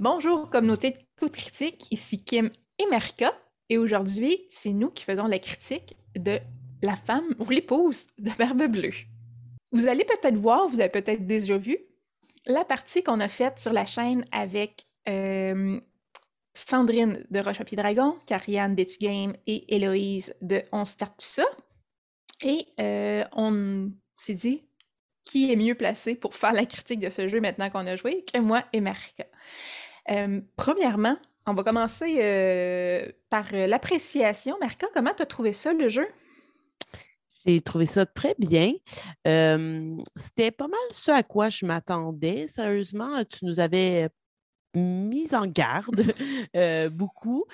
Bonjour communauté de Coup critique, ici Kim et Merka et aujourd'hui c'est nous qui faisons la critique de La femme ou l'épouse de Barbe Bleue. Vous allez peut-être voir, vous avez peut-être déjà vu, la partie qu'on a faite sur la chaîne avec euh, Sandrine de Roche Dragon, Carianne d'Etu Game et Héloïse de On Start Tout Ça. Et euh, on s'est dit qui est mieux placé pour faire la critique de ce jeu maintenant qu'on a joué que moi et Marika. Euh, premièrement, on va commencer euh, par l'appréciation. Marika, comment tu as trouvé ça, le jeu? J'ai trouvé ça très bien. C'était pas mal ce à quoi je m'attendais. Sérieusement, tu nous avais mis en garde beaucoup.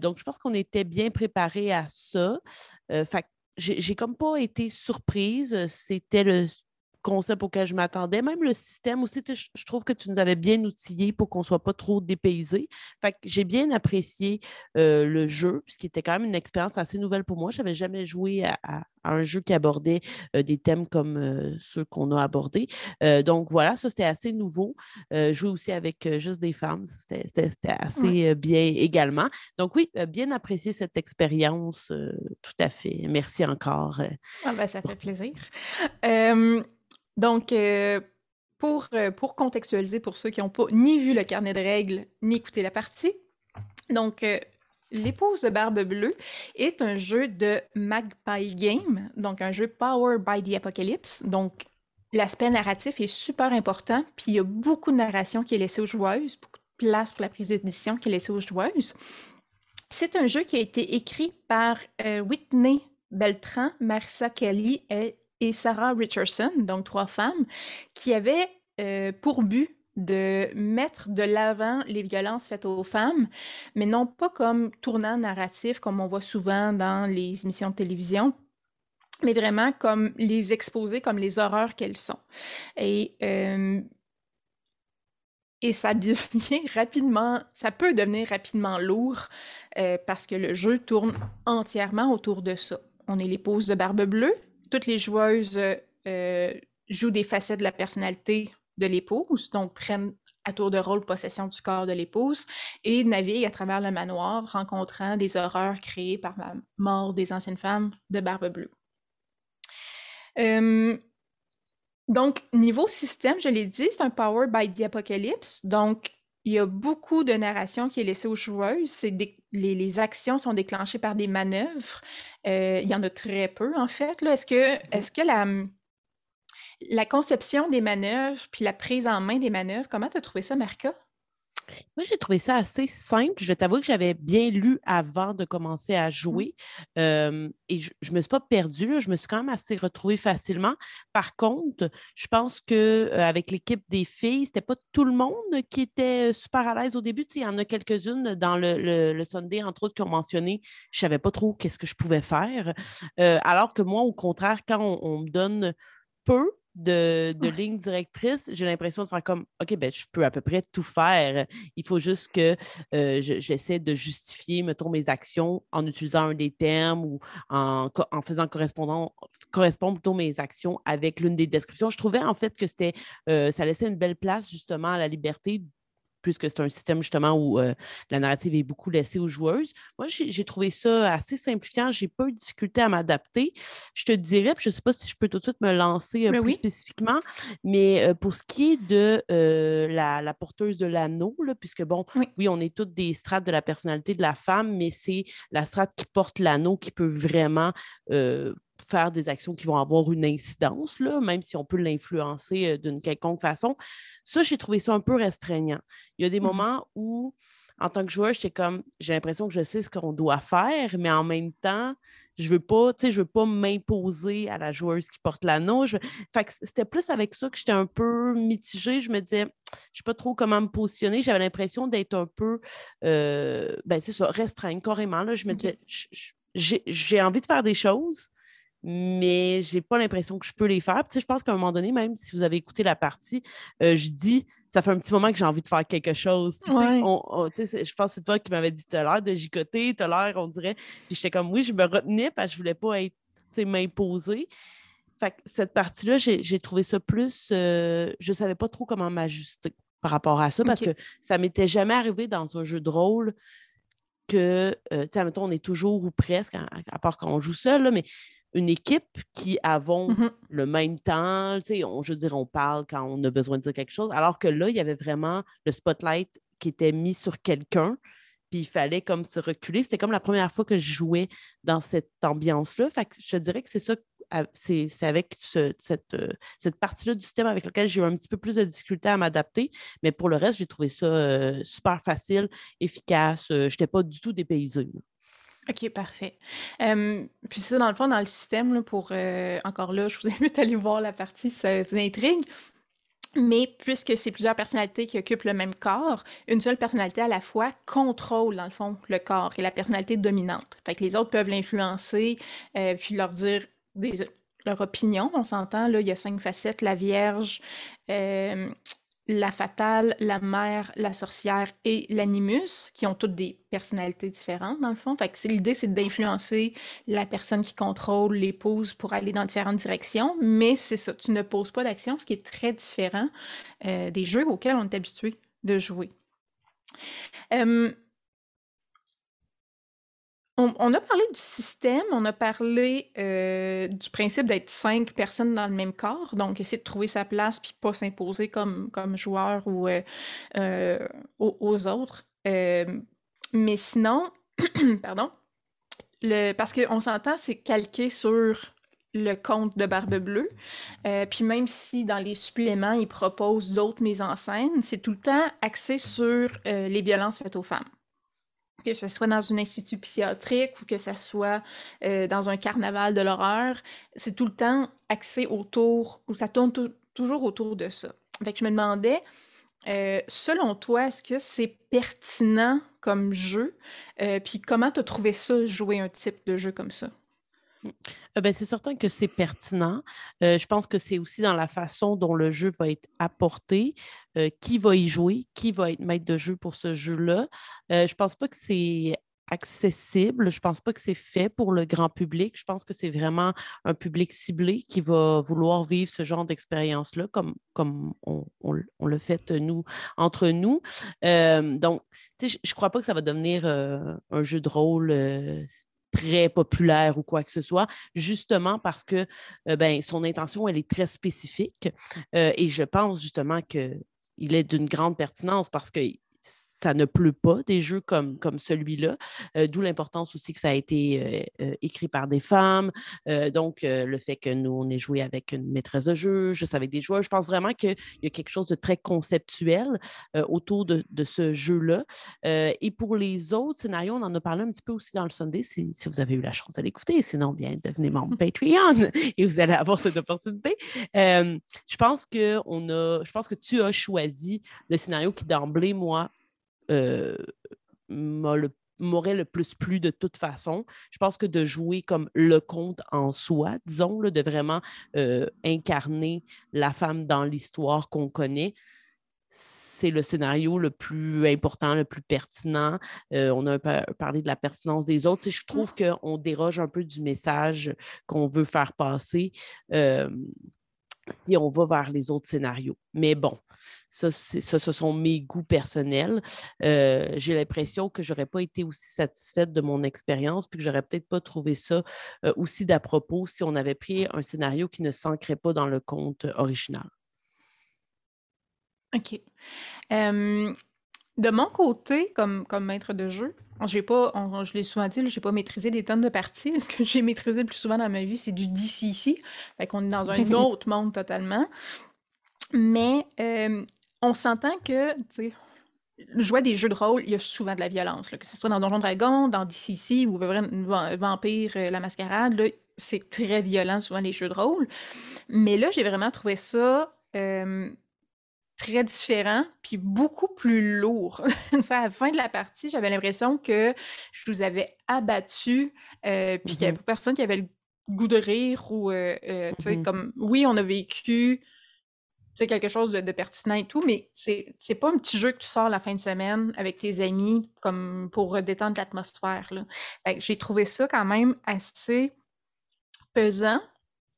donc, je pense qu'on était bien préparés à ça. fait j'ai comme pas été surprise. C'était le concept auquel je m'attendais. Même le système aussi, je, trouve que tu nous avais bien outillé pour qu'on ne soit pas trop dépaysé. Fait j'ai bien apprécié euh, le jeu, puisqu'il était quand même une expérience assez nouvelle pour moi. Je n'avais jamais joué à, un jeu qui abordait euh, des thèmes comme euh, ceux qu'on a abordés. donc voilà, ça c'était assez nouveau. jouer aussi avec juste des femmes, c'était assez bien également. Donc oui, bien apprécié cette expérience, tout à fait. Merci encore. Ah ben, ça fait plaisir. Donc, euh, pour, euh, pour contextualiser pour ceux qui n'ont pas ni vu le carnet de règles ni écouté la partie, donc euh, L'épouse de Barbe Bleue est un jeu de Magpie Game, donc un jeu Power by the Apocalypse. Donc, l'aspect narratif est super important, puis il y a beaucoup de narration qui est laissée aux joueuses, beaucoup de place pour la prise d'édition qui est laissée aux joueuses. C'est un jeu qui a été écrit par Whitney Beltran, Marissa Kelly et et Sarah Richardson, donc trois femmes, qui avaient euh, pour but de mettre de l'avant les violences faites aux femmes, mais non pas comme tournant narratif, comme on voit souvent dans les émissions de télévision, mais vraiment comme les exposer comme les horreurs qu'elles sont. Et, et ça devient rapidement, ça peut devenir rapidement lourd euh, parce que le jeu tourne entièrement autour de ça. On est l'épouse de Barbe Bleue, toutes les joueuses euh, jouent des facettes de la personnalité de l'épouse, donc prennent à tour de rôle possession du corps de l'épouse et naviguent à travers le manoir, rencontrant des horreurs créées par la mort des anciennes femmes de Barbe Bleue. donc, niveau système, je l'ai dit, c'est un Power by the Apocalypse. Donc, il y a beaucoup de narration qui est laissée aux joueuses. les, les, actions sont déclenchées par des manœuvres. Euh, il y en a très peu, en fait. Est-ce que, mmh est que la, la conception des manœuvres puis la prise en main des manœuvres, comment tu as trouvé ça, Marca? Moi, j'ai trouvé ça assez simple. Je t'avoue que j'avais bien lu avant de commencer à mmh. jouer et je ne me suis pas perdue. Je me suis quand même assez retrouvée facilement. Par contre, je pense qu'avec l'équipe des filles, c'était pas tout le monde qui était super à l'aise au début. il y en a quelques-unes dans le, le, Sunday, entre autres, qui ont mentionné je ne savais pas trop qu'est-ce que je pouvais faire. alors que moi, au contraire, quand on me donne peu, de, de ligne directrice, j'ai l'impression de faire comme OK, ben, je peux à peu près tout faire. Il faut juste que euh, j'essaie de justifier, mettons, mes actions en utilisant un des termes ou en, en faisant correspondant, correspondre plutôt mes actions avec l'une des descriptions. Je trouvais en fait que c'était euh, ça laissait une belle place justement à la liberté puisque c'est un système justement où euh, la narrative est beaucoup laissée aux joueuses. Moi, j'ai trouvé ça assez simplifiant. J'ai pas eu de difficulté à m'adapter. Je te dirais, je ne sais pas si je peux tout de suite me lancer euh, plus spécifiquement, mais euh, pour ce qui est de la, porteuse de l'anneau, puisque bon, oui. on est toutes des strates de la personnalité de la femme, mais c'est la strate qui porte l'anneau qui peut vraiment faire des actions qui vont avoir une incidence, là, même si on peut l'influencer euh, d'une quelconque façon. Ça, j'ai trouvé ça un peu restreignant. Il y a des mmh moments où, en tant que joueur, j'étais comme, j'ai l'impression que je sais ce qu'on doit faire, mais en même temps, je veux pas, tu sais, je veux pas m'imposer à la joueuse qui porte l'anneau. Fait que c'était plus avec ça que j'étais un peu mitigée. Je me disais, je sais pas trop comment me positionner. J'avais l'impression d'être un peu, euh, ben c'est ça, restreinte carrément. Là. Je me disais, j'ai envie de faire des choses, mais j'ai pas l'impression que je peux les faire. je pense qu'à un moment donné, même si vous avez écouté la partie, euh, je dis ça fait un petit moment que j'ai envie de faire quelque chose. je pense que c'est toi qui m'avais dit tu as l'air de gigoter, tu as l'air, on dirait. Puis j'étais comme oui, je me retenais parce que je voulais pas être m'imposer. Fait cette partie-là, j'ai trouvé ça plus. Euh, je savais pas trop comment m'ajuster. par rapport à ça, parce que ça m'était jamais arrivé dans un jeu de rôle que, euh, tu sais, on est toujours ou presque, à, part quand on joue seul, mais une équipe qui avons mmh le même temps, tu sais, on, je veux dire, on parle quand on a besoin de dire quelque chose, alors que là, il y avait vraiment le spotlight qui était mis sur quelqu'un, puis il fallait comme se reculer. C'était comme la première fois que je jouais dans cette ambiance-là. Fait que je dirais que c'est ça c'est avec cette, euh, cette partie-là du système avec laquelle j'ai eu un petit peu plus de difficulté à m'adapter. Mais pour le reste, j'ai trouvé ça euh, super facile, efficace. Euh, je n'étais pas du tout dépaysée. OK, parfait. puis ça, dans le fond, dans le système, pour encore là, je vous invite à aller voir la partie ça vous intrigue. Mais puisque c'est plusieurs personnalités qui occupent le même corps, une seule personnalité à la fois contrôle, dans le fond, le corps et la personnalité dominante. Fait que les autres peuvent l'influencer, puis leur dire leur opinion. On s'entend, là, il y a cinq facettes, la Vierge, euh, la Fatale, la Mère, la Sorcière et l'Animus, qui ont toutes des personnalités différentes, dans le fond. Fait l'idée, c'est d'influencer la personne qui contrôle l'épouse pour aller dans différentes directions, mais c'est ça, tu ne poses pas d'action, ce qui est très différent euh, des jeux auxquels on est habitué de jouer. Euh, on, a parlé du système, on a parlé euh, du principe d'être cinq personnes dans le même corps, donc essayer de trouver sa place puis pas s'imposer comme, comme joueur ou euh, euh, aux, autres. mais sinon, pardon, le, parce qu'on s'entend, c'est calqué sur le conte de Barbe Bleue. puis même si dans les suppléments, ils proposent d'autres mises en scène, c'est tout le temps axé sur les violences faites aux femmes que ce soit dans un institut psychiatrique ou que ce soit euh, dans un carnaval de l'horreur, c'est tout le temps axé autour, ou ça tourne toujours autour de ça. Fait que je me demandais, euh, selon toi, est-ce que c'est pertinent comme jeu? Euh, puis comment tu as trouvé ça, jouer un type de jeu comme ça? Euh, ben, c'est certain que c'est pertinent. Euh, je pense que c'est aussi dans la façon dont le jeu va être apporté, euh, qui va y jouer, qui va être maître de jeu pour ce jeu-là. je ne pense pas que c'est accessible. Je ne pense pas que c'est fait pour le grand public. Je pense que c'est vraiment un public ciblé qui va vouloir vivre ce genre d'expérience-là, comme, comme on, le fait, nous, entre nous. donc, je ne crois pas que ça va devenir un jeu de rôle très populaire ou quoi que ce soit, justement parce que euh, ben, son intention, elle est très spécifique. Euh, et je pense justement qu'il est d'une grande pertinence parce que ça ne pleut pas des jeux comme, comme celui-là, euh, d'où l'importance aussi que ça a été euh, euh, écrit par des femmes. donc, le fait que nous, on ait joué avec une maîtresse de jeu, juste avec des joueurs, je pense vraiment qu'il y a quelque chose de très conceptuel autour de, ce jeu-là. et pour les autres scénarios, on en a parlé un petit peu aussi dans le Sunday, si, si vous avez eu la chance de l'écouter. Sinon, bien, devenez membre Patreon et vous allez avoir cette opportunité. je pense que on a, je pense que tu as choisi le scénario qui d'emblée, moi, euh, m'aurait le plus plu de toute façon. Je pense que de jouer comme le conte en soi, disons, de vraiment euh, incarner la femme dans l'histoire qu'on connaît, c'est le scénario le plus important, le plus pertinent. Euh, on a parlé de la pertinence des autres. je trouve qu'on déroge un peu du message qu'on veut faire passer si on va vers les autres scénarios. Mais bon, ça, ce sont mes goûts personnels. Euh, j'ai l'impression que je n'aurais pas été aussi satisfaite de mon expérience, puis que j'aurais peut-être pas trouvé ça euh, aussi d'à propos si on avait pris un scénario qui ne s'ancrait pas dans le conte original. OK. de mon côté, comme, comme maître de jeu, j'ai pas, je l'ai souvent dit, je n'ai pas maîtrisé des tonnes de parties. Ce que j'ai maîtrisé le plus souvent dans ma vie, c'est du DCC. Fait qu'on est dans un autre monde totalement. Mais euh, on s'entend que, tu sais, jouer des jeux de rôle, il y a souvent de la violence. que ce soit dans Donjon Dragon, dans DCC ou Vampire, euh, la mascarade, c'est très violent souvent les jeux de rôle. Mais là, j'ai vraiment trouvé ça euh, très différent, puis beaucoup plus lourd. à la fin de la partie, j'avais l'impression que je vous avais abattu, euh, puis qu'il n'y avait mmh personne qui avait le goût de rire ou, euh, euh, tu sais, mmh comme, oui, on a vécu, c'est quelque chose de, pertinent et tout, mais c'est, c'est pas un petit jeu que tu sors la fin de semaine avec tes amis, comme pour détendre l'atmosphère, j'ai trouvé ça quand même assez pesant,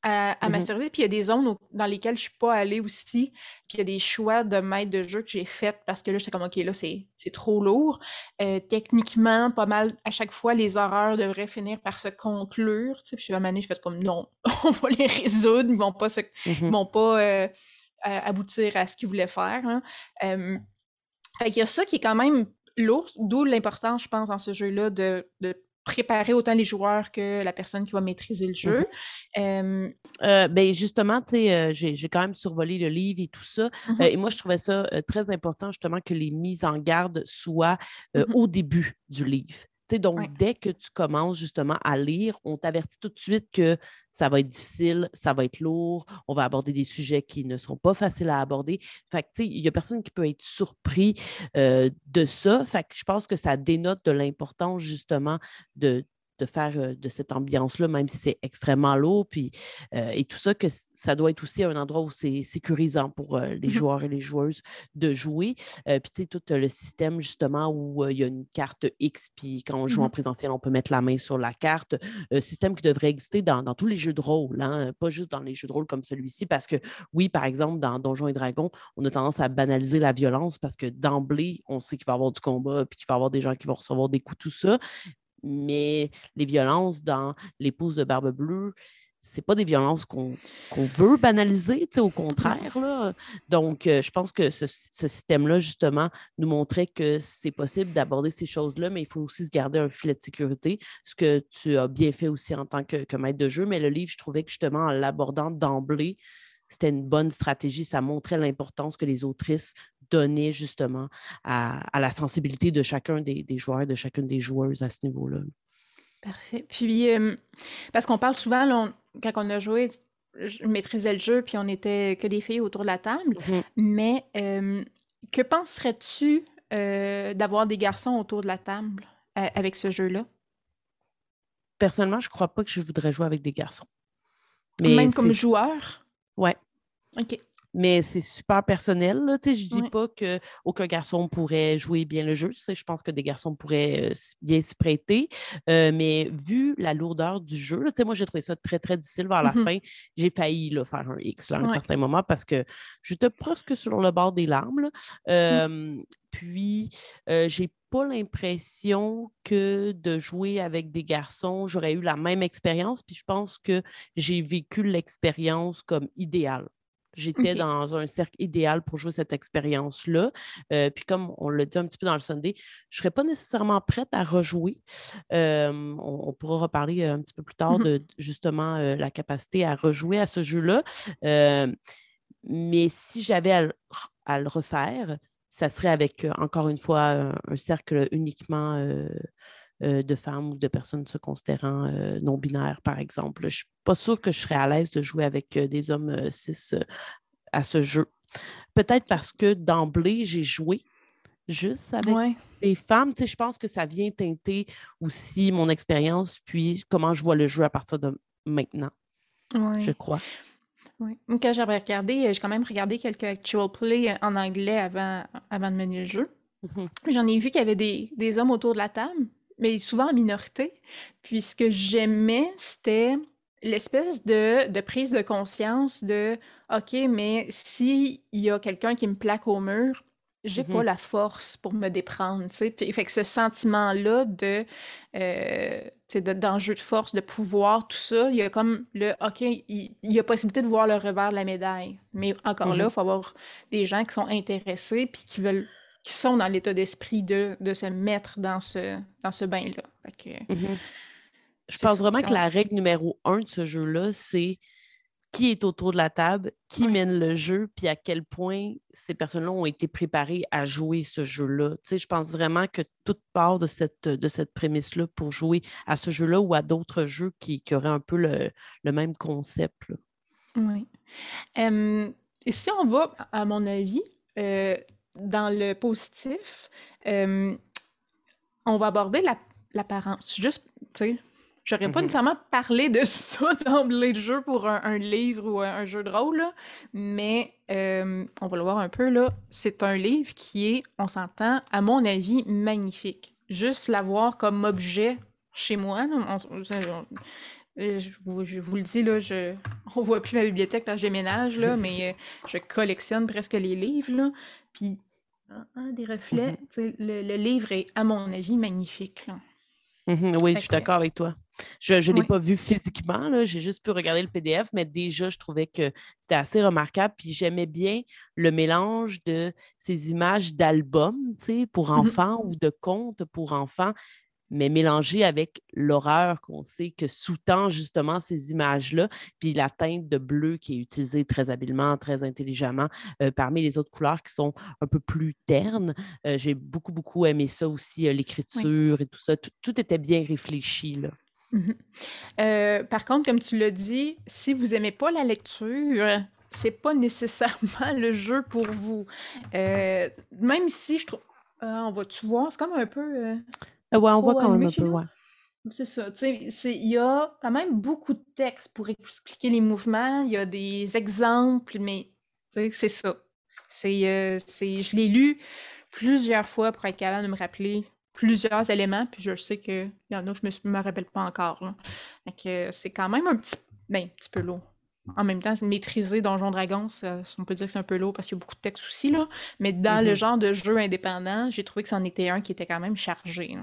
à, à masteriser. Puis il y a des zones où- dans lesquelles je suis pas allée aussi. Puis il y a des choix de maître de jeu que j'ai fait parce que là, j'étais comme, OK, là, c'est c'est trop lourd. Euh, techniquement, pas mal, à chaque fois, les horreurs devraient finir par se conclure. Puis je suis à je fais comme, non, on va les résoudre. Ils vont pas, se, ils Mhm. vont pas euh, à- aboutir à ce qu'ils voulaient faire. hein. Euh, fait qu'il y a ça qui est quand même lourd, d'où l'importance, je pense, dans ce jeu-là, de, de préparer autant les joueurs que la personne qui va maîtriser le jeu. Euh, Euh, ben justement, tu sais, euh, j'ai quand même survolé le livre et tout ça. Mhm. Euh, et moi, je trouvais ça très important, justement, que les mises en garde soient Mhm. au début du livre. Donc, Ouais. dès que tu commences justement à lire, on t'avertit tout de suite que ça va être difficile, ça va être lourd, on va aborder des sujets qui ne sont pas faciles à aborder. Fait que, tu sais, il n'y a personne qui peut être surpris euh, de ça. Fait que je pense que ça dénote de l'importance, justement, de, de faire de cette ambiance-là, même si c'est extrêmement lourd, puis, euh, et tout ça, que ça doit être aussi un endroit où c'est sécurisant pour euh, les Mhm. joueurs et les joueuses de jouer. Euh, puis, tu sais, tout le système, justement, où il y a une carte X, puis quand on joue en Mhm. présentiel, on peut mettre la main sur la carte. Un système qui devrait exister dans, dans tous les jeux de rôle, hein, pas juste dans les jeux de rôle comme celui-ci, parce que, oui, par exemple, dans Donjons et Dragons, on a tendance à banaliser la violence parce que d'emblée, on sait qu'il va y avoir du combat, puis qu'il va y avoir des gens qui vont recevoir des coups, tout ça mais les violences dans l'épouse de Barbe Bleue, c'est pas des violences qu'on veut banaliser, au contraire. Là. Donc, euh, je pense que ce, ce système-là, justement, nous montrait que c'est possible d'aborder ces choses-là, mais il faut aussi se garder un filet de sécurité, ce que tu as bien fait aussi en tant que, que maître de jeu. Mais le livre, je trouvais que justement, en l'abordant d'emblée, c'était une bonne stratégie. Ça montrait l'importance que les autrices donnaient justement à, à la sensibilité de chacun des, des joueurs et de chacune des joueuses à ce niveau-là. Parfait. Puis, euh, parce qu'on parle souvent, là, on- quand on a joué, je maîtrisais le jeu, puis on était que des filles autour de la table. Mhm. Mais euh, que penserais-tu euh, d'avoir des garçons autour de la table avec ce jeu-là? Personnellement, je ne crois pas que je voudrais jouer avec des garçons. Mais Même comme joueur? Ouais. OK. Mais c'est super personnel. Là. Je ne dis Ouais. pas qu'aucun garçon pourrait jouer bien le jeu. Je pense que des garçons pourraient euh, bien s'y prêter. Euh, mais vu la lourdeur du jeu, là, moi, j'ai trouvé ça très, très difficile vers la Mhm. fin. J'ai failli là, faire un X là, à un Ouais. certain moment parce que j'étais presque sur le bord des larmes. là. Mmh. Euh, Puis, j'ai pas l'impression que de jouer avec des garçons, j'aurais eu la même expérience. Puis, je pense que j'ai vécu l'expérience comme idéale. J'étais dans un cercle idéal pour jouer cette expérience-là. Euh, puis comme on l'a dit un petit peu dans le Sunday, je ne serais pas nécessairement prête à rejouer. Euh, on, on pourra reparler euh, un petit peu plus tard Mhm. de justement euh, la capacité à rejouer à ce jeu-là. Mais si j'avais à le refaire, ça serait avec, euh, encore une fois, un, un cercle uniquement euh, euh, de femmes ou de personnes se considérant euh, non-binaires, par exemple. Je ne suis pas sûre que je serais à l'aise de jouer avec euh, des hommes euh, cis euh, à ce jeu. Peut-être parce que d'emblée, j'ai joué juste avec Ouais. des femmes. Tu sais, je pense que ça vient teinter aussi mon expérience, puis comment je vois le jeu à partir de maintenant, je crois. Moi, Quand j'avais regardé, euh, j'ai quand même regardé quelques actual play euh, en anglais avant, avant de mener le jeu. Mhm. J'en ai vu qu'il y avait des, des hommes autour de la table, mais souvent en minorité. Puis ce que j'aimais, c'était l'espèce de, de prise de conscience de OK, mais s'il y a quelqu'un qui me plaque au mur, j'ai pas Mhm. la force pour me déprendre, tu sais. Puis, fait que ce sentiment-là de, euh, sais, de- d'enjeu de force, de pouvoir, tout ça, il y a comme le OK, il, il y a possibilité de voir le revers de la médaille. Mais encore là, Mhm. il faut avoir des gens qui sont intéressés puis qui veulent qui sont dans l'état d'esprit de, de se mettre dans ce, dans ce bain-là. Mhm. Je pense vraiment que la règle numéro un de ce jeu-là, c'est qui est autour de la table, qui Ouais. mène le jeu, puis à quel point ces personnes-là ont été préparées à jouer ce jeu-là. Tu sais, je pense vraiment que toute part de cette, de cette prémisse-là pour jouer à ce jeu-là ou à d'autres jeux qui, qui auraient un peu le, le même concept. là. Oui. Et si on va, à mon avis, euh, dans le positif, euh, on va aborder la- l'apparence. Juste, tu sais, j'aurais pas Mhm. nécessairement parlé de ça d'emblée de jeu pour un, un livre ou un, un jeu de rôle, là, mais euh, on va le voir un peu, là. C'est un livre qui est, on s'entend, à mon avis, magnifique. Juste l'avoir comme objet chez moi, là, on- on- je, vous, le dis, là, je, on voit plus ma bibliothèque quand je déménage, là, mais je collectionne presque les livres. Là, puis, un, des reflets, mm-hmm. le, livre est, à mon avis, magnifique. Mmh oui, je suis d'accord avec toi. Je ne l'ai pas vu physiquement, j'ai juste pu regarder le PDF, mais déjà, je trouvais que c'était assez remarquable. Puis j'aimais bien le mélange de ces images d'albums pour mmh enfants ou de contes pour enfants mais mélangé avec l'horreur qu'on sait que sous-tend justement ces images-là, puis la teinte de bleu qui est utilisée très habilement, très intelligemment euh, parmi les autres couleurs qui sont un peu plus ternes. Euh, j'ai beaucoup, beaucoup aimé ça aussi, euh, l'écriture et tout ça. Tout, était bien réfléchi. Là. Mmh par contre, comme tu l'as dit, si vous n'aimez pas la lecture, c'est pas nécessairement le jeu pour vous. même si je trouve. on va-tu voir? C'est comme un peu. Euh, ouais, on voit quand même un peu, ouais. C'est ça. Il y a quand même beaucoup de texte pour expliquer les mouvements. Il y a des exemples, mais c'est ça. C'est, euh, je l'ai lu plusieurs fois pour être capable de me rappeler plusieurs éléments, puis je sais qu'il y en a que je me, me rappelle pas encore. Là. c'est quand même un petit, ben, un petit peu lourd. En même temps, maîtriser Donjon Dragon, on peut dire que c'est un peu lourd parce qu'il y a beaucoup de texte aussi, là. Mais dans le mm-hmm. genre de jeu indépendant, j'ai trouvé que c'en était un qui était quand même chargé.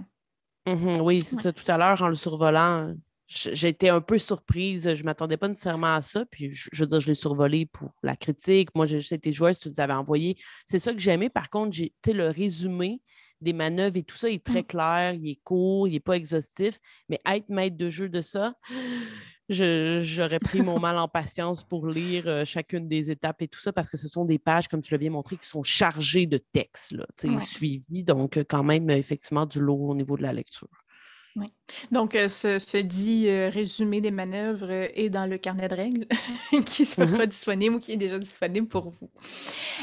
Mmh oui, c'est ça. Tout à l'heure, en le survolant, j'ai été un peu surprise. Je ne m'attendais pas nécessairement à ça. Puis, je, veux dire, je l'ai survolé pour la critique. Moi, j'ai juste été joueuse, tu nous avais envoyé. C'est ça que j'aimais. Par contre, le résumé des manœuvres et tout ça est très mmh. clair, il est court, il n'est pas exhaustif. Mais être maître de jeu de ça, j'aurais pris mon mal en patience pour lire euh, chacune des étapes et tout ça parce que ce sont des pages, comme tu l'as bien montré, qui sont chargées de texte, là, suivis. Donc, euh, quand même, effectivement, du lourd au niveau de la lecture. Oui. Donc, ce, dit résumé des manœuvres est dans le carnet de règles qui sera mmh disponible ou qui est déjà disponible pour vous.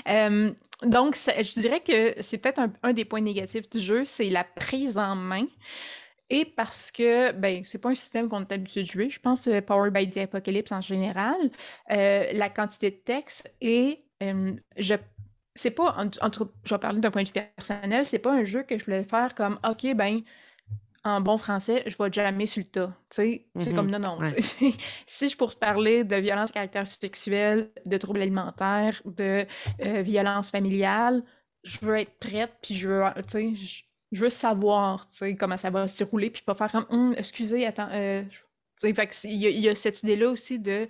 donc, je dirais que c'est peut-être un, des points négatifs du jeu, c'est la prise en main. Et parce que, ben, c'est pas un système qu'on est habitué de jouer. Je pense que Power by the Apocalypse en général, la quantité de texte et je c'est pas, entre, je vais parler d'un point de vue personnel, c'est pas un jeu que je voulais faire comme, OK, ben, en bon français, je vais jamais sur le tas. Tu sais, comme mm-hmm. non, non. si je pourrais parler de violence caractère sexuelle, de troubles alimentaires, de euh, violence familiale, je veux être prête, puis je veux, tu sais, je, veux savoir, tu sais, comment ça va se dérouler, puis pas faire comme, hum, excusez, attends, euh, il, y y, a cette idée-là aussi de,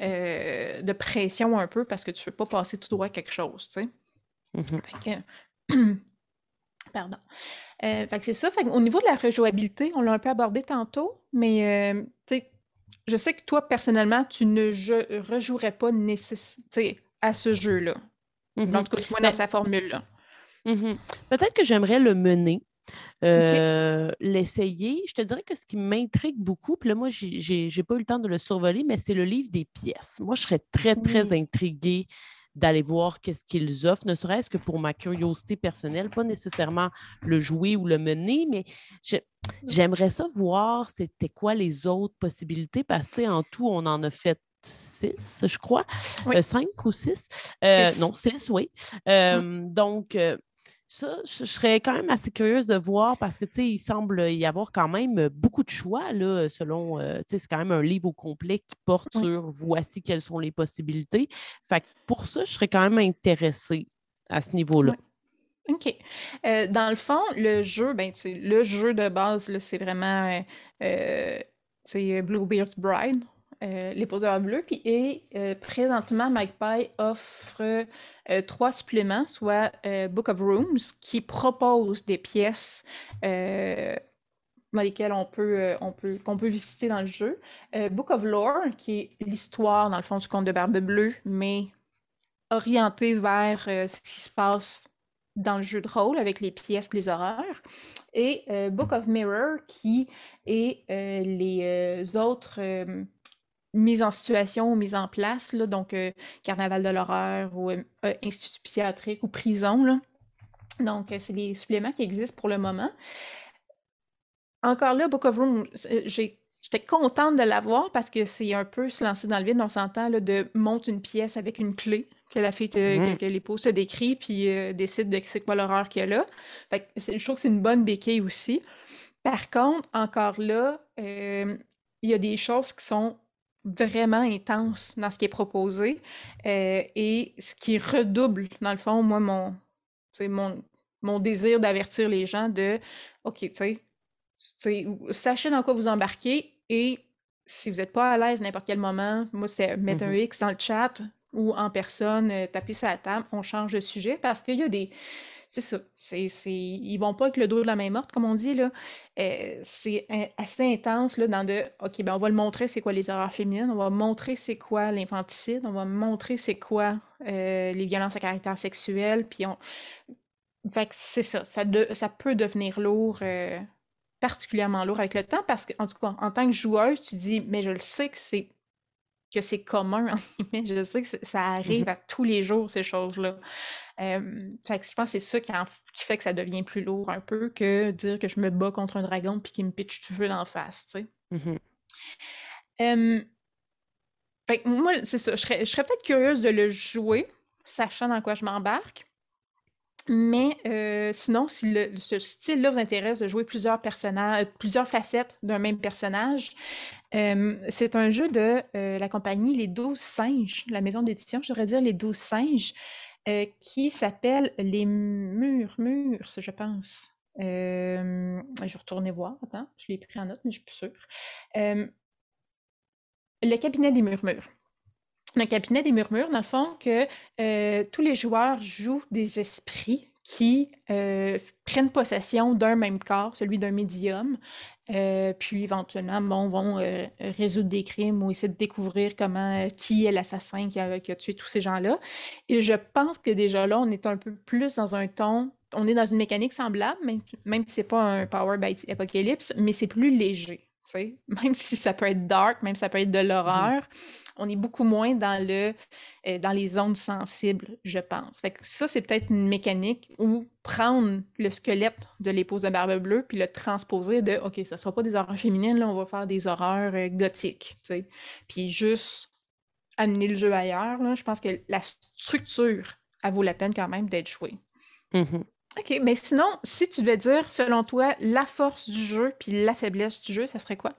euh, de pression un peu parce que tu veux pas passer tout droit à quelque chose, tu sais. Mm-hmm. Pardon. Euh, fait que c'est ça. Fait au niveau de la rejouabilité, on l'a un peu abordé tantôt, mais euh, je sais que toi, personnellement, tu ne rejouerais pas à ce jeu-là. Mm-hmm. En tout cas, moi, dans ben sa formule-là. Mm-hmm. Peut-être que j'aimerais le mener. Euh, l'essayer. Je te dirais que ce qui m'intrigue beaucoup, puis là, moi, j'ai pas eu le temps de le survoler, mais c'est le livre des pièces. Moi, je serais très, très intriguée d'aller voir qu'est-ce qu'ils offrent, ne serait-ce que pour ma curiosité personnelle, pas nécessairement le jouer ou le mener, mais j'aimerais ça voir c'était quoi les autres possibilités, parce que en tout, on en a fait six, je crois, euh, cinq ou six? Euh, non, six, oui. Mmh. Euh, donc, ça, je serais quand même assez curieuse de voir parce que, tu sais, il semble y avoir quand même beaucoup de choix, là, selon, tu sais, c'est quand même un livre au complet qui porte sur voici quelles sont les possibilités. Fait pour ça, je serais quand même intéressée à ce niveau-là. OK. Euh, dans le fond, le jeu, ben, le jeu de base, c'est vraiment euh, euh Bluebeard's Bride. Euh, les poseurs bleus. Puis, et euh, présentement, MagPie offre euh, trois suppléments, soit Book of Rooms, qui propose des pièces dans lesquelles on peut, on peut, qu'on peut visiter dans le jeu. Book of Lore, qui est l'histoire, dans le fond, du conte de Barbe Bleue, mais orienté vers ce qui se passe dans le jeu de rôle avec les pièces les horreurs. Et Book of Mirror, qui est les autres mise en situation ou mise en place, là, donc euh, carnaval de l'horreur ou euh, euh, institut psychiatrique ou prison. Là. Donc, c'est les suppléments qui existent pour le moment. Encore là, Book of Room, j'étais contente de l'avoir parce que c'est un peu se lancer dans le vide. On s'entend de monter une pièce avec une clé que la fille, mm-hmm. que, l'épouse se décrit, puis décide de c'est quoi l'horreur qu'il y a là. Fait que je trouve que c'est une bonne béquille aussi. Par contre, encore là, il y a des choses qui sont vraiment intenses dans ce qui est proposé euh, et ce qui redouble, dans le fond, moi, mon, mon, mon désir d'avertir les gens de OK, tu sais, sachez dans quoi vous embarquez et si vous n'êtes pas à l'aise n'importe quel moment, moi, c'est mettre un mm-hmm. X dans le chat ou en personne, euh, taper sur la table, on change de sujet parce qu'il y a des c'est ça. C'est, c'est... Ils vont pas avec le dos de la main morte, comme on dit. Là. Euh, c'est assez intense là, dans de OK, ben on va le montrer c'est quoi les horreurs féminines, on va montrer c'est quoi l'infanticide, on va montrer c'est quoi euh, les violences à caractère sexuel. Puis on. Fait que c'est ça. Ça, ça peut devenir lourd. Euh, particulièrement lourd avec le temps parce que, en tout cas, en tant que joueuse, tu dis, mais je le sais que c'est que c'est commun, Je sais que ça arrive mmh à tous les jours, ces choses-là. je pense que c'est ça qui, fait que ça devient plus lourd un peu que dire que je me bats contre un dragon puis qu'il me pitch du feu d'en face, tu sais. Mmh moi, c'est ça. Je serais, je serais peut-être curieuse de le jouer, sachant dans quoi je m'embarque. Mais euh, sinon, si ce style-là vous intéresse de jouer plusieurs personnages, plusieurs facettes d'un même personnage, euh, c'est un jeu de euh, la compagnie Les Douze Singes, la maison d'édition, je devrais dire Les Douze Singes, qui s'appelle Les Murmures, je pense. je vais voir, attends, je l'ai pris en note, mais je suis plus sûre. le cabinet des murmures un cabinet des murmures, dans le fond, que euh, tous les joueurs jouent des esprits qui euh, prennent possession d'un même corps, celui d'un médium, euh, puis éventuellement vont résoudre des crimes ou essayer de découvrir comment qui est l'assassin qui a, tué tous ces gens-là. Et je pense que déjà là, on est un peu plus dans un ton, on est dans une mécanique semblable, même, même si c'est pas un Power by Apocalypse, mais c'est plus léger. Même si ça peut être dark, même si ça peut être de mmh l'horreur, on est beaucoup moins dans, le, euh, dans les zones sensibles, je pense. Fait que ça, c'est peut-être une mécanique où prendre le squelette de l'épouse de Barbe Bleue puis le transposer de OK, ça sera pas des horreurs féminines, là, on va faire des horreurs euh, gothiques. Puis juste amener le jeu ailleurs, là, je pense que la structure, elle vaut la peine quand même d'être jouée. Mmh OK, mais sinon, si tu devais dire, selon toi, la force du jeu puis la faiblesse du jeu, ça serait quoi?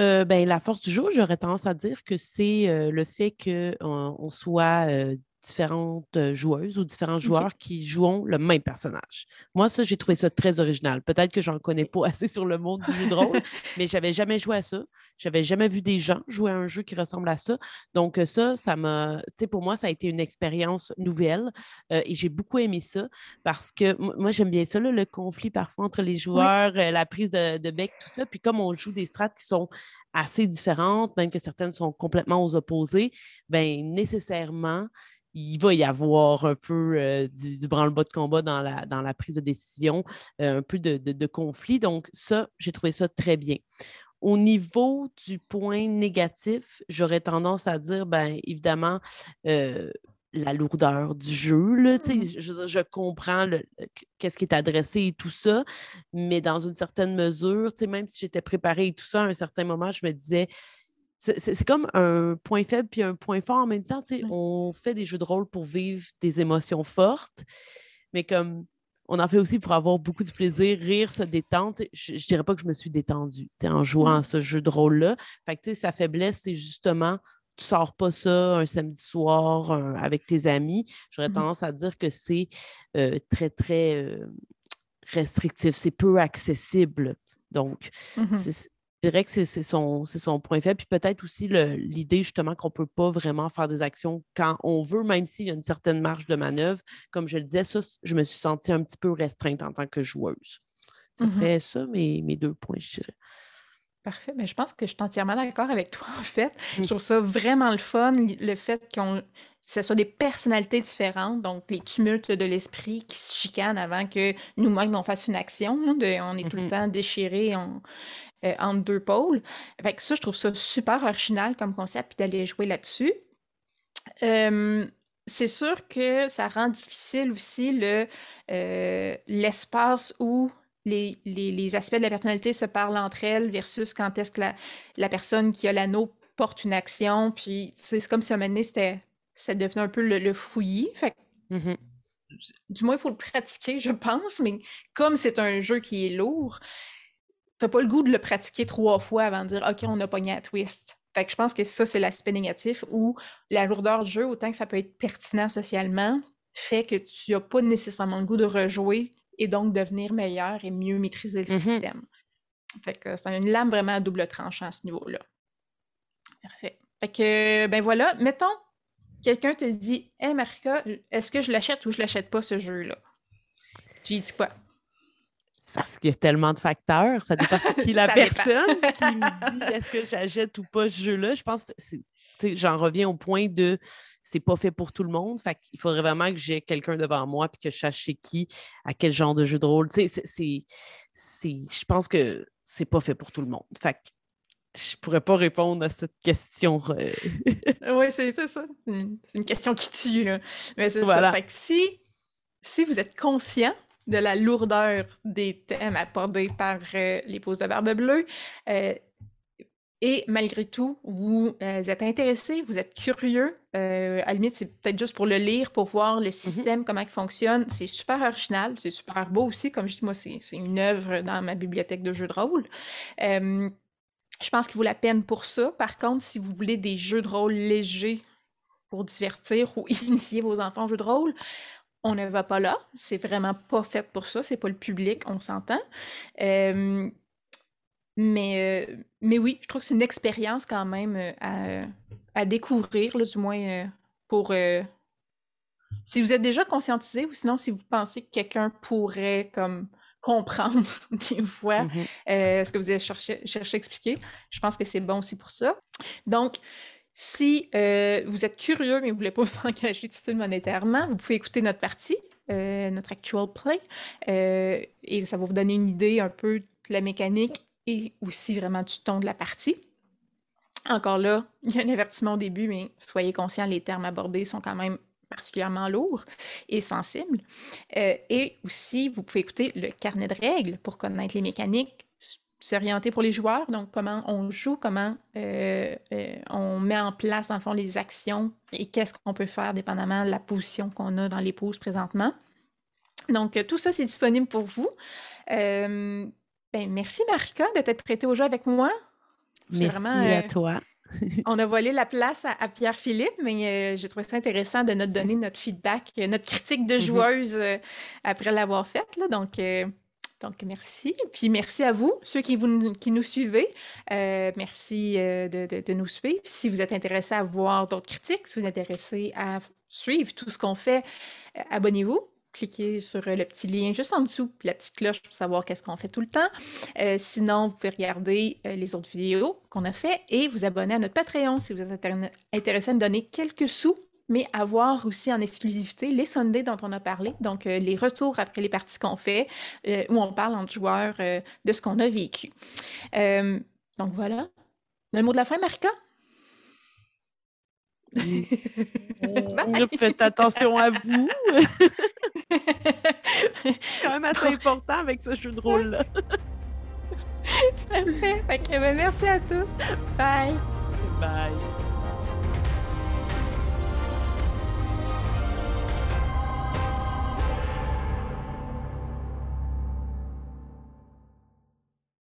Euh, ben, la force du jeu, j'aurais tendance à dire que c'est euh, le fait qu'on soit euh, différentes joueuses ou différents joueurs qui jouent le même personnage. Moi, ça, j'ai trouvé ça très original. Peut-être que j'en connais pas assez sur le monde du jeu de rôle, mais j'avais jamais joué à ça. J'avais jamais vu des gens jouer à un jeu qui ressemble à ça. Donc, ça, ça m'a, tu sais, pour moi, ça a été une expérience nouvelle euh, et j'ai beaucoup aimé ça parce que moi, j'aime bien ça, le conflit parfois entre les joueurs, la prise de, de bec, tout ça. Puis comme on joue des strates qui sont assez différentes, même que certaines sont complètement aux opposés, ben nécessairement, il va y avoir un peu euh, du, branle-bas de combat dans la, dans la prise de décision, euh, un peu de, conflit. Donc, ça, j'ai trouvé ça très bien. Au niveau du point négatif, j'aurais tendance à dire, bien évidemment, euh, la lourdeur du jeu. Là, mmh je, je, comprends qu'est-ce qui est adressé et tout ça, mais dans une certaine mesure, même si j'étais préparée et tout ça, à un certain moment, je me disais, c'est comme un point faible puis un point fort en même temps. On fait des jeux de rôle pour vivre des émotions fortes, mais comme on en fait aussi pour avoir beaucoup de plaisir, rire, se détendre. Je, ne dirais pas que je me suis détendue en jouant à ce jeu de rôle-là. Fait que sa faiblesse, c'est justement tu sors pas ça un samedi soir avec tes amis. J'aurais mmh tendance à dire que c'est euh, très, très euh, restrictif, c'est peu accessible. Donc, mmh je dirais que c'est son, son, point faible. Puis peut-être aussi l'idée justement qu'on ne peut pas vraiment faire des actions quand on veut, même s'il y a une certaine marge de manœuvre. Comme je le disais, ça, je me suis sentie un petit peu restreinte en tant que joueuse. Ce mmh serait ça mes, mes deux points, je dirais. Parfait. Mais je pense que je suis entièrement d'accord avec toi, en fait. Je trouve ça vraiment le fun, le fait qu'on ce soit des personnalités différentes, donc les tumultes de l'esprit qui se chicanent avant que nous-mêmes on fasse une action. on est tout le mmh temps déchirés. On, euh, entre deux pôles. Fait ça, je trouve ça super original comme concept, puis d'aller jouer là-dessus. c'est sûr que ça rend difficile aussi le, euh, l'espace où les, les, aspects de la personnalité se parlent entre elles versus quand est-ce que la, la personne qui a l'anneau porte une action. Puis c'est comme si à un moment donné, c'était, ça devenait un peu le, fouillis. Fait mmh Du moins, il faut le pratiquer, je pense, mais comme c'est un jeu qui est lourd, t'as pas le goût de le pratiquer trois fois avant de dire OK, on a pogné à twist. Fait que je pense que ça, c'est l'aspect négatif où la lourdeur du jeu, autant que ça peut être pertinent socialement, fait que tu n'as pas nécessairement le goût de rejouer et donc devenir meilleur et mieux maîtriser le mm-hmm. système. Fait que c'est une lame vraiment à double tranchant à ce niveau-là. Parfait. Fait que, ben voilà, mettons, quelqu'un te dit Hé Marika, est-ce que je l'achète ou je l'achète pas ce jeu-là? Tu lui dis quoi? Parce qu'il y a tellement de facteurs. Ça dépend de qui la personne qui me dit est-ce que j'achète ou pas ce jeu-là. Je pense que j'en reviens au point de c'est pas fait pour tout le monde. Fait qu'il faudrait vraiment que j'ai quelqu'un devant moi et que je sache chez qui, à quel genre de jeu de rôle. C'est, je pense que c'est pas fait pour tout le monde. Fait que je pourrais pas répondre à cette question. Oui, c'est, ça. C'est une question qui tue. Là. Mais c'est ça. Fait que si, si vous êtes conscient de la lourdeur des thèmes abordés par euh, les poses de barbe bleue. Euh, et malgré tout, vous euh, êtes intéressé, vous êtes curieux. à la limite, c'est peut-être juste pour le lire, pour voir le mm-hmm. système, comment il fonctionne. C'est super original, c'est super beau aussi. Comme je dis, moi, c'est une œuvre dans ma bibliothèque de jeux de rôle. je pense qu'il vaut la peine pour ça. Par contre, si vous voulez des jeux de rôle légers pour divertir ou initier vos enfants aux jeux de rôle, on ne va pas là. C'est vraiment pas fait pour ça. C'est pas le public, on s'entend. Euh, mais, euh, mais oui, je trouve que c'est une expérience quand même euh, à, découvrir, du moins pour. si vous êtes déjà conscientisé ou sinon si vous pensez que quelqu'un pourrait comme comprendre des fois mm-hmm. ce que vous avez cherché, cherché à expliquer, je pense que c'est bon aussi pour ça. Donc, si euh, vous êtes curieux mais vous ne voulez pas vous engager tout de suite monétairement, vous pouvez écouter notre partie, euh, notre actual play, euh, et ça va vous donner une idée un peu de la mécanique et aussi vraiment du ton de la partie. Encore là, il y a un avertissement au début, mais soyez conscients, les termes abordés sont quand même particulièrement lourds et sensibles. et aussi, vous pouvez écouter le carnet de règles pour connaître les mécaniques, s'orienter pour les joueurs, donc comment on joue, comment euh, euh, on met en place, dans le fond, les actions et qu'est-ce qu'on peut faire dépendamment de la position qu'on a dans les pauses présentement. Donc, tout ça, c'est disponible pour vous. Euh, ben, merci, Marika, de t'être prêtée au jeu avec moi. Merci à toi. on a volé la place à, Pierre-Philippe, mais j'ai trouvé ça intéressant de nous donner notre feedback, notre critique de mm-hmm. joueuse après l'avoir faite. Donc, donc, merci. Puis merci à vous, ceux qui, qui nous suivez. Euh, merci euh, de, nous suivre. Si vous êtes intéressé à voir d'autres critiques, si vous êtes intéressé à suivre tout ce qu'on fait, euh, abonnez-vous. Cliquez sur le petit lien juste en dessous, la petite cloche pour savoir qu'est-ce qu'on fait tout le temps. sinon, vous pouvez regarder les autres vidéos qu'on a fait et vous abonner à notre Patreon si vous êtes intéressé à nous donner quelques sous mais avoir aussi en exclusivité les Sundays dont on a parlé, donc euh, les retours après les parties qu'on fait, euh, où on parle entre joueurs euh, de ce qu'on a vécu. donc voilà. Un mot de la fin, Marika? Faites attention à vous. quand même assez important avec ce jeu de rôle-là. Parfait. Ben, merci à tous. Bye. Bye.